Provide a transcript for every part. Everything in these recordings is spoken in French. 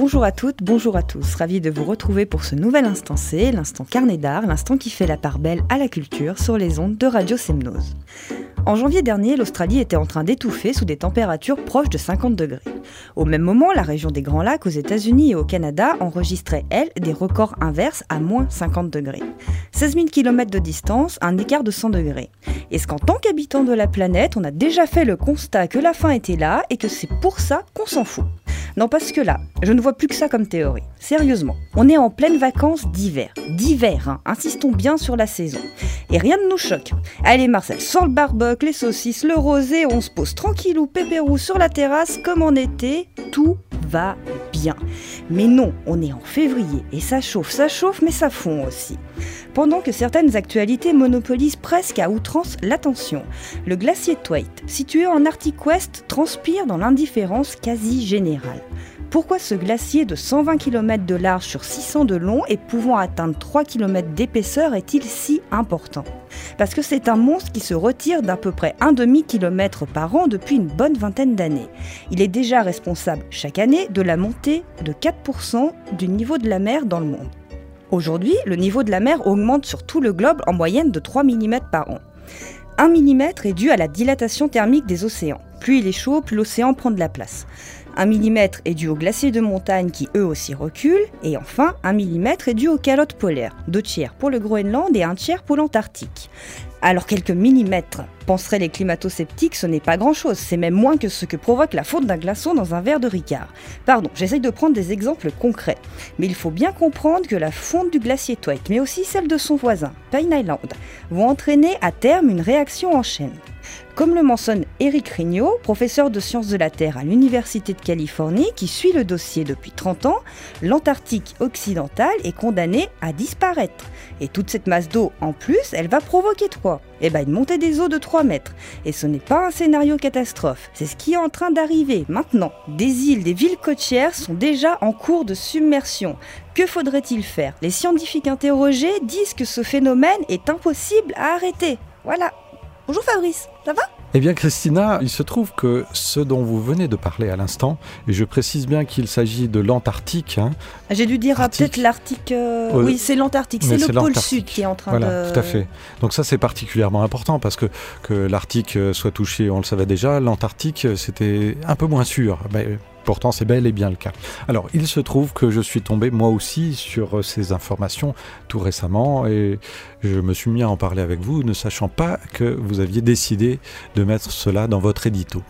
Bonjour à toutes, bonjour à tous. Ravi de vous retrouver pour ce nouvel instant C, l'instant carnet d'art, l'instant qui fait la part belle à la culture sur les ondes de Radio Semnose. En janvier dernier, l'Australie était en train d'étouffer sous des températures proches de 50 degrés. Au même moment, la région des Grands Lacs aux États-Unis et au Canada enregistrait, elle, des records inverses à moins 50 degrés. 16 000 km de distance, un écart de 100 degrés. Est-ce qu'en tant qu'habitant de la planète, on a déjà fait le constat que la fin était là et que c'est pour ça qu'on s'en fout? Non, parce que là, je ne vois plus que ça comme théorie. Sérieusement, on est en pleine vacances d'hiver. D'hiver, hein. insistons bien sur la saison. Et rien ne nous choque. Allez Marcel, sors le barbecue, les saucisses, le rosé, on se pose tranquillou, pépérou sur la terrasse comme en été, tout va bien. Mais non, on est en février et ça chauffe, ça chauffe, mais ça fond aussi. Pendant que certaines actualités monopolisent presque à outrance l'attention, le glacier Thwaite, situé en Arctic West, transpire dans l'indifférence quasi générale. Pourquoi ce glacier de 120 km de large sur 600 de long et pouvant atteindre 3 km d'épaisseur est-il si important? Parce que c'est un monstre qui se retire d'à peu près un demi-kilomètre par an depuis une bonne vingtaine d'années. Il est déjà responsable chaque année de la montée de 4% du niveau de la mer dans le monde. Aujourd'hui, le niveau de la mer augmente sur tout le globe en moyenne de 3 mm par an. 1 mm est dû à la dilatation thermique des océans. Plus il est chaud, plus l'océan prend de la place. 1 mm est dû aux glaciers de montagne qui eux aussi reculent. Et enfin, 1 mm est dû aux calottes polaires, 2 tiers pour le Groenland et 1 tiers pour l'Antarctique. Alors quelques millimètres, penseraient les climato-sceptiques, ce n'est pas grand-chose, c'est même moins que ce que provoque la faute d'un glaçon dans un verre de Ricard. Pardon, j'essaye de prendre des exemples concrets, mais il faut bien comprendre que la fonte du glacier Thwaite, mais aussi celle de son voisin, Pine Island, vont entraîner à terme une réaction en chaîne. Comme le mentionne Eric Rignot, professeur de sciences de la Terre à l'Université de Californie, qui suit le dossier depuis 30 ans, l'Antarctique occidentale est condamnée à disparaître. Et toute cette masse d'eau, en plus, elle va provoquer quoi Eh bien, une montée des eaux de 3 mètres. Et ce n'est pas un scénario catastrophe, c'est ce qui est en train d'arriver maintenant. Des îles, des villes côtières sont déjà en cours de submersion. Que faudrait-il faire? Les scientifiques interrogés disent que ce phénomène est impossible à arrêter. Voilà. Bonjour Fabrice, ça va? Eh bien Christina, il se trouve que ce dont vous venez de parler à l'instant, et je précise bien qu'il s'agit de l'Antarctique. Hein, J'ai dû dire ah, peut-être l'Arctique. Euh, oui, c'est l'Antarctique, c'est le pôle sud qui est en train de. Voilà, tout à fait. Donc ça c'est particulièrement important parce que que l'Arctique soit touché, on le savait déjà. L'Antarctique, c'était un peu moins sûr. Ben, Pourtant, c'est bel et bien le cas. Alors, il se trouve que je suis tombé moi aussi sur euh, ces informations tout récemment et je me suis mis à en parler avec vous, ne sachant pas que vous aviez décidé de mettre cela dans votre édito.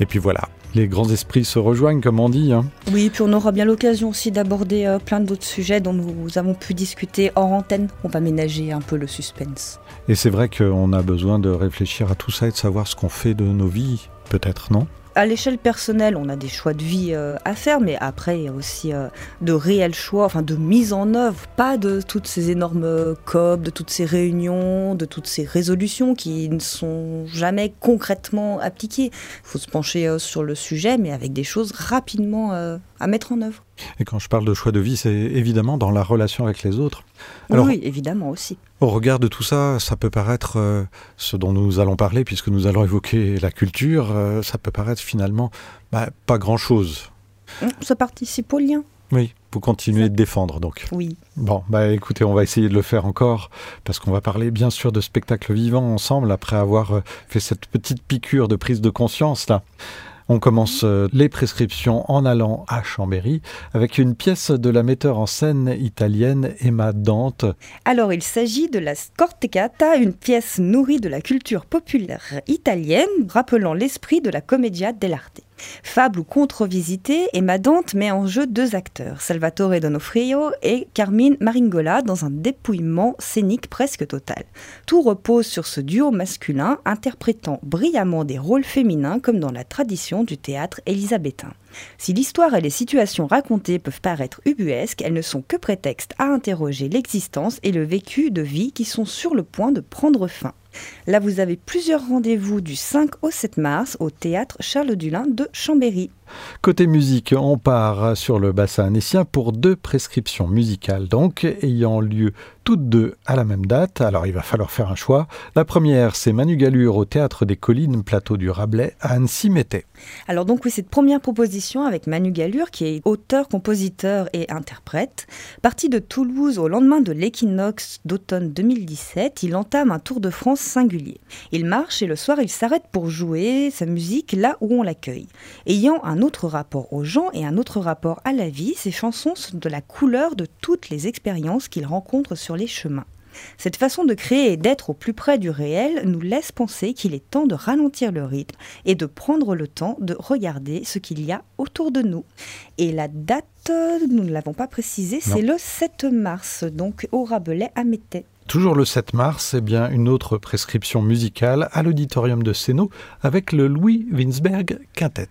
Et puis voilà, les grands esprits se rejoignent, comme on dit. Hein. Oui, puis on aura bien l'occasion aussi d'aborder euh, plein d'autres sujets dont nous avons pu discuter hors antenne. On va ménager un peu le suspense. Et c'est vrai qu'on a besoin de réfléchir à tout ça et de savoir ce qu'on fait de nos vies, peut-être, non? À l'échelle personnelle, on a des choix de vie euh, à faire, mais après, il y a aussi euh, de réels choix, enfin de mise en œuvre, pas de toutes ces énormes COP, de toutes ces réunions, de toutes ces résolutions qui ne sont jamais concrètement appliquées. Il faut se pencher euh, sur le sujet, mais avec des choses rapidement à mettre en œuvre. Et quand je parle de choix de vie, c'est évidemment dans la relation avec les autres. oui, évidemment aussi. Au regard de tout ça, ça peut paraître euh, ce dont nous allons parler, puisque nous allons évoquer la culture, euh, ça peut paraître finalement bah, pas grand-chose. Hum, ça participe au lien. Oui, vous continuez de défendre donc. Oui. Bon, bah écoutez, on va essayer de le faire encore, parce qu'on va parler bien sûr de spectacle vivant ensemble, après avoir euh, fait cette petite piqûre de prise de conscience là. On commence euh, les prescriptions en allant à Chambéry avec une pièce de la metteur en scène italienne Emma Dante. Alors il s'agit de la Scortecata, une pièce nourrie de la culture populaire italienne, rappelant l'esprit de la commedia dell'arte. Fable ou contre-visité, Emma Dante met en jeu deux acteurs, Salvatore Donofrio et Carmine Maringola, dans un dépouillement scénique presque total. Tout repose sur ce duo masculin interprétant brillamment des rôles féminins comme dans la tradition du théâtre élisabétain. Si l'histoire et les situations racontées peuvent paraître ubuesques, elles ne sont que prétexte à interroger l'existence et le vécu de vie qui sont sur le point de prendre fin. Là, vous avez plusieurs rendez-vous du 5 au 7 mars au théâtre Charles Dulin de Chambéry. Côté musique, on part sur le bassin annécien pour deux prescriptions musicales, donc ayant lieu toutes deux à la même date, alors il va falloir faire un choix. La première, c'est Manu Galure au Théâtre des Collines, plateau du Rabelais, à Annecy-Métais. Alors donc oui, cette première proposition avec Manu Galure, qui est auteur, compositeur et interprète. Parti de Toulouse au lendemain de l'équinoxe d'automne 2017, il entame un tour de France singulier. Il marche et le soir il s'arrête pour jouer sa musique là où on l'accueille. Ayant un autre rapport aux gens et un autre rapport à la vie, ses chansons sont de la couleur de toutes les expériences qu'il rencontre sur les chemins. Cette façon de créer et d'être au plus près du réel nous laisse penser qu'il est temps de ralentir le rythme et de prendre le temps de regarder ce qu'il y a autour de nous. Et la date, nous ne l'avons pas précisé, c'est le 7 mars, donc au Rabelais à Métais. Toujours le 7 mars, eh bien une autre prescription musicale à l'auditorium de Sénaux avec le Louis Winsberg Quintet.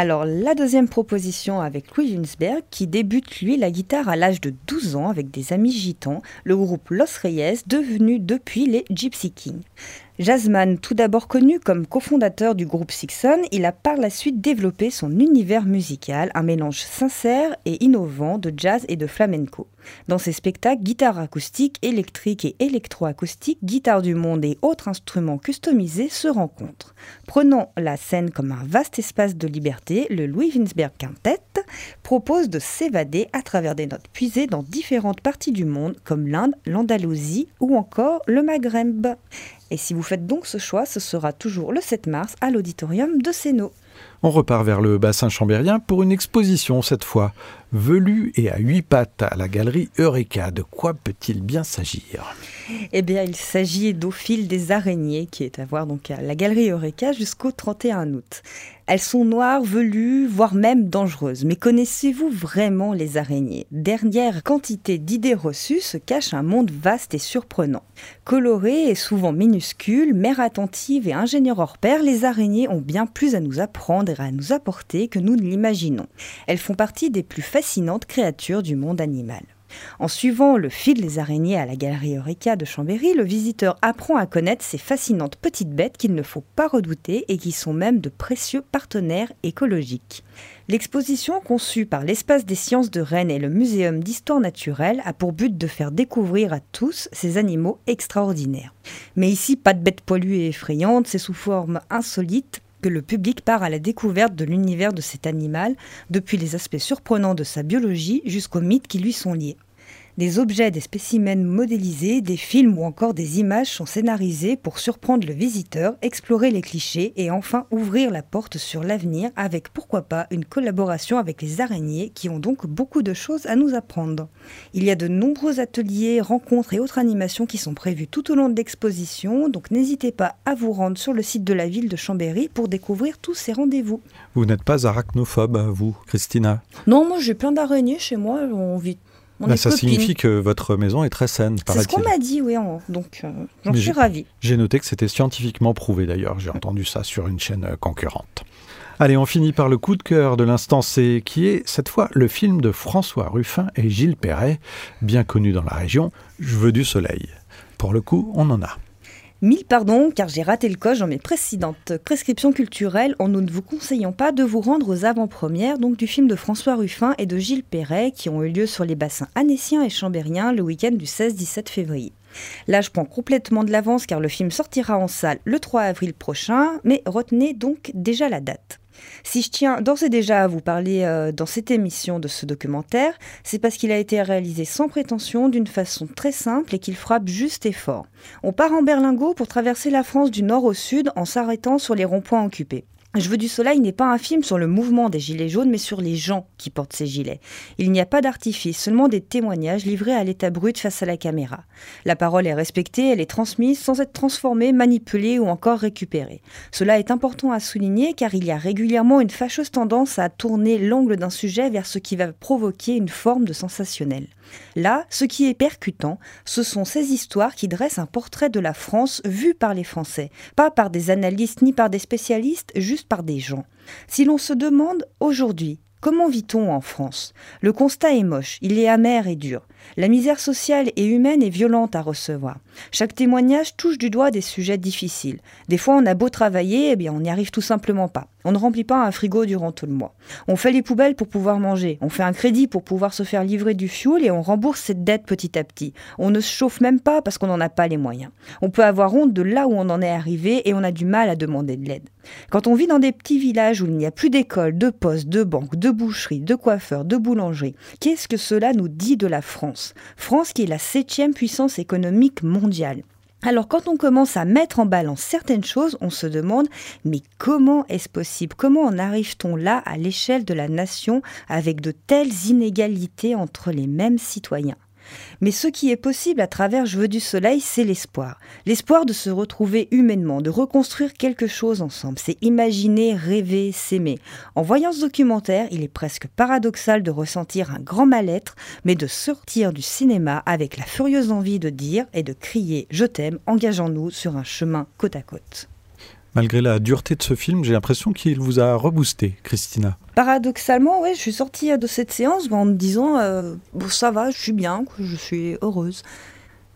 Alors, la deuxième proposition avec Louis Winsberg, qui débute lui la guitare à l'âge de 12 ans avec des amis gitans, le groupe Los Reyes, devenu depuis les Gypsy Kings. Jazzman, tout d'abord connu comme cofondateur du groupe Sixon, il a par la suite développé son univers musical, un mélange sincère et innovant de jazz et de flamenco. Dans ses spectacles, guitare acoustique, électrique et électroacoustique, guitare du monde et autres instruments customisés se rencontrent. Prenant la scène comme un vaste espace de liberté, le Louis Winsberg Quintet propose de s'évader à travers des notes puisées dans différentes parties du monde comme l'Inde, l'Andalousie ou encore le Maghreb. Et si vous faites donc ce choix, ce sera toujours le 7 mars à l'auditorium de Sénaux. On repart vers le bassin chambérien pour une exposition cette fois, velue et à huit pattes à la galerie Eureka. De quoi peut-il bien s'agir? Eh bien, il s'agit d'Ophile des araignées qui est à voir donc à la galerie Eureka jusqu'au 31 août. Elles sont noires, velues, voire même dangereuses. Mais connaissez-vous vraiment les araignées? Dernière quantité d'idées reçues se cache un monde vaste et surprenant. Colorées et souvent minuscules, mères attentives et ingénieurs hors pair, les araignées ont bien plus à nous apprendre et à nous apporter que nous ne l'imaginons. Elles font partie des plus fascinantes créatures du monde animal. En suivant le fil des araignées à la galerie Eureka de Chambéry, le visiteur apprend à connaître ces fascinantes petites bêtes qu'il ne faut pas redouter et qui sont même de précieux partenaires écologiques. L'exposition conçue par l'Espace des sciences de Rennes et le Muséum d'histoire naturelle a pour but de faire découvrir à tous ces animaux extraordinaires. Mais ici, pas de bêtes polluées et effrayantes, c'est sous forme insolite que le public part à la découverte de l'univers de cet animal, depuis les aspects surprenants de sa biologie jusqu'aux mythes qui lui sont liés. Des objets, des spécimens modélisés, des films ou encore des images sont scénarisés pour surprendre le visiteur, explorer les clichés et enfin ouvrir la porte sur l'avenir avec pourquoi pas une collaboration avec les araignées qui ont donc beaucoup de choses à nous apprendre. Il y a de nombreux ateliers, rencontres et autres animations qui sont prévus tout au long de l'exposition, donc n'hésitez pas à vous rendre sur le site de la ville de Chambéry pour découvrir tous ces rendez-vous. Vous n'êtes pas arachnophobe, vous, Christina? Non, moi j'ai plein d'araignées chez moi, on vit bah, ça signifie que votre maison est très saine, C'est ce qu'on m'a dit, oui. Donc, euh, j'en suis ravie. J'ai noté que c'était scientifiquement prouvé, d'ailleurs. J'ai entendu ça sur une chaîne euh, concurrente. Allez, on finit par le coup de cœur de l'instant C, qui est cette fois le film de François Ruffin et Gilles Perret, bien connu dans la région, Je veux du soleil. Pour le coup, on en a. Mille pardons, car j'ai raté le coche dans mes précédentes prescriptions culturelles en nous ne vous conseillant pas de vous rendre aux avant-premières donc du film de François Ruffin et de Gilles Perret qui ont eu lieu sur les bassins annéciens et chambériens le week-end du 16-17 février. Là, je prends complètement de l'avance car le film sortira en salle le 3 avril prochain, mais retenez donc déjà la date. Si je tiens d'ores et déjà à vous parler euh, dans cette émission de ce documentaire, c'est parce qu'il a été réalisé sans prétention, d'une façon très simple et qu'il frappe juste et fort. On part en berlingot pour traverser la France du nord au sud en s'arrêtant sur les ronds-points occupés. Je veux du soleil n'est pas un film sur le mouvement des gilets jaunes, mais sur les gens qui portent ces gilets. Il n'y a pas d'artifice, seulement des témoignages livrés à l'état brut face à la caméra. La parole est respectée, elle est transmise sans être transformée, manipulée ou encore récupérée. Cela est important à souligner car il y a régulièrement une fâcheuse tendance à tourner l'angle d'un sujet vers ce qui va provoquer une forme de sensationnel. Là, ce qui est percutant, ce sont ces histoires qui dressent un portrait de la France vu par les Français, pas par des analystes ni par des spécialistes, juste par des gens. Si l'on se demande aujourd'hui Comment vit-on en France? Le constat est moche, il est amer et dur. La misère sociale et humaine est violente à recevoir. Chaque témoignage touche du doigt des sujets difficiles. Des fois, on a beau travailler, eh bien, on n'y arrive tout simplement pas. On ne remplit pas un frigo durant tout le mois. On fait les poubelles pour pouvoir manger. On fait un crédit pour pouvoir se faire livrer du fioul et on rembourse cette dette petit à petit. On ne se chauffe même pas parce qu'on n'en a pas les moyens. On peut avoir honte de là où on en est arrivé et on a du mal à demander de l'aide. Quand on vit dans des petits villages où il n'y a plus d'école, de poste, de banque, de boucherie, de coiffeur, de boulangerie, qu'est-ce que cela nous dit de la France? France qui est la septième puissance économique mondiale. Alors quand on commence à mettre en balance certaines choses, on se demande mais comment est-ce possible? Comment en arrive-t-on là à l'échelle de la nation avec de telles inégalités entre les mêmes citoyens? Mais ce qui est possible à travers Je veux du soleil, c'est l'espoir. L'espoir de se retrouver humainement, de reconstruire quelque chose ensemble. C'est imaginer, rêver, s'aimer. En voyant ce documentaire, il est presque paradoxal de ressentir un grand mal-être, mais de sortir du cinéma avec la furieuse envie de dire et de crier Je t'aime, engageons-nous sur un chemin côte à côte. Malgré la dureté de ce film, j'ai l'impression qu'il vous a reboosté, Christina. Paradoxalement, oui, je suis sortie de cette séance en me disant euh, bon, ça va, je suis bien, je suis heureuse.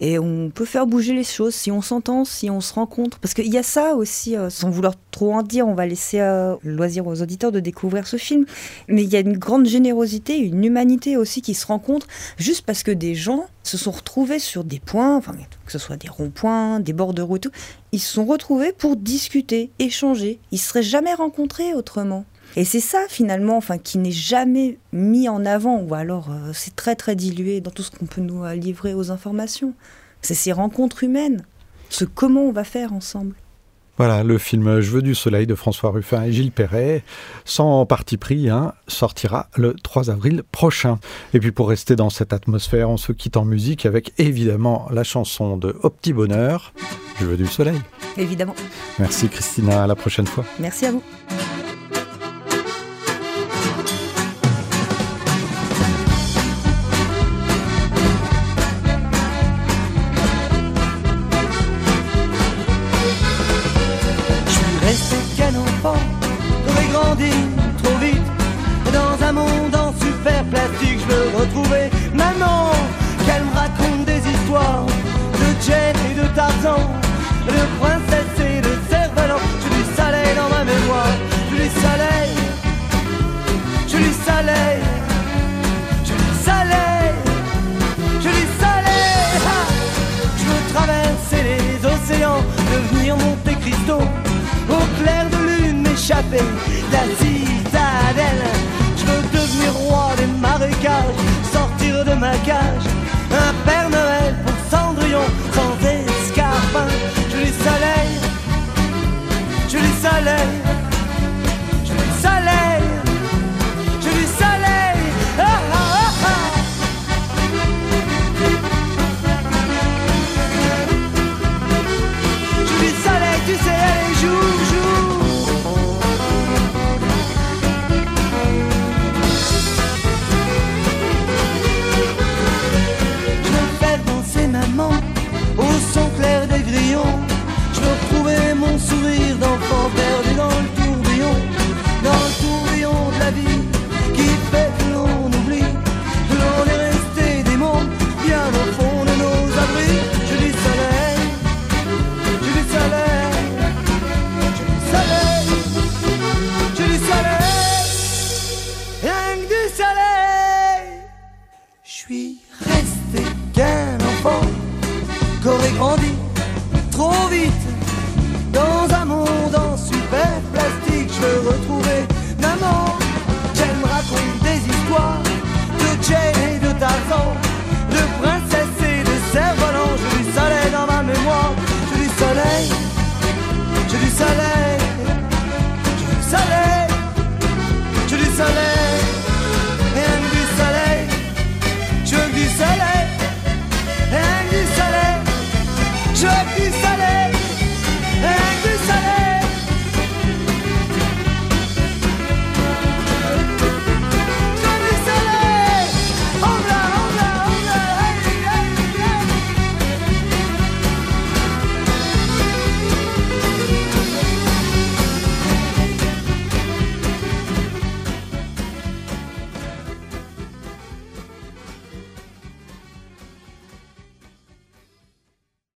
Et on peut faire bouger les choses si on s'entend, si on se rencontre. Parce qu'il y a ça aussi, euh, sans vouloir trop en dire, on va laisser euh, le loisir aux auditeurs de découvrir ce film. Mais il y a une grande générosité, une humanité aussi qui se rencontre juste parce que des gens se sont retrouvés sur des points, enfin, que ce soit des ronds-points, des bords de route, ils se sont retrouvés pour discuter, échanger. Ils se seraient jamais rencontrés autrement. Et c'est ça finalement, enfin, qui n'est jamais mis en avant, ou alors euh, c'est très très dilué dans tout ce qu'on peut nous euh, livrer aux informations. C'est ces rencontres humaines, ce comment on va faire ensemble. Voilà, le film Je veux du soleil de François Ruffin et Gilles Perret, sans parti pris, hein, sortira le 3 avril prochain. Et puis pour rester dans cette atmosphère, on se quitte en musique avec évidemment la chanson de Au petit bonheur, Je veux du soleil. Évidemment. Merci Christina, à la prochaine fois. Merci à vous. something that's easy. Jerusalem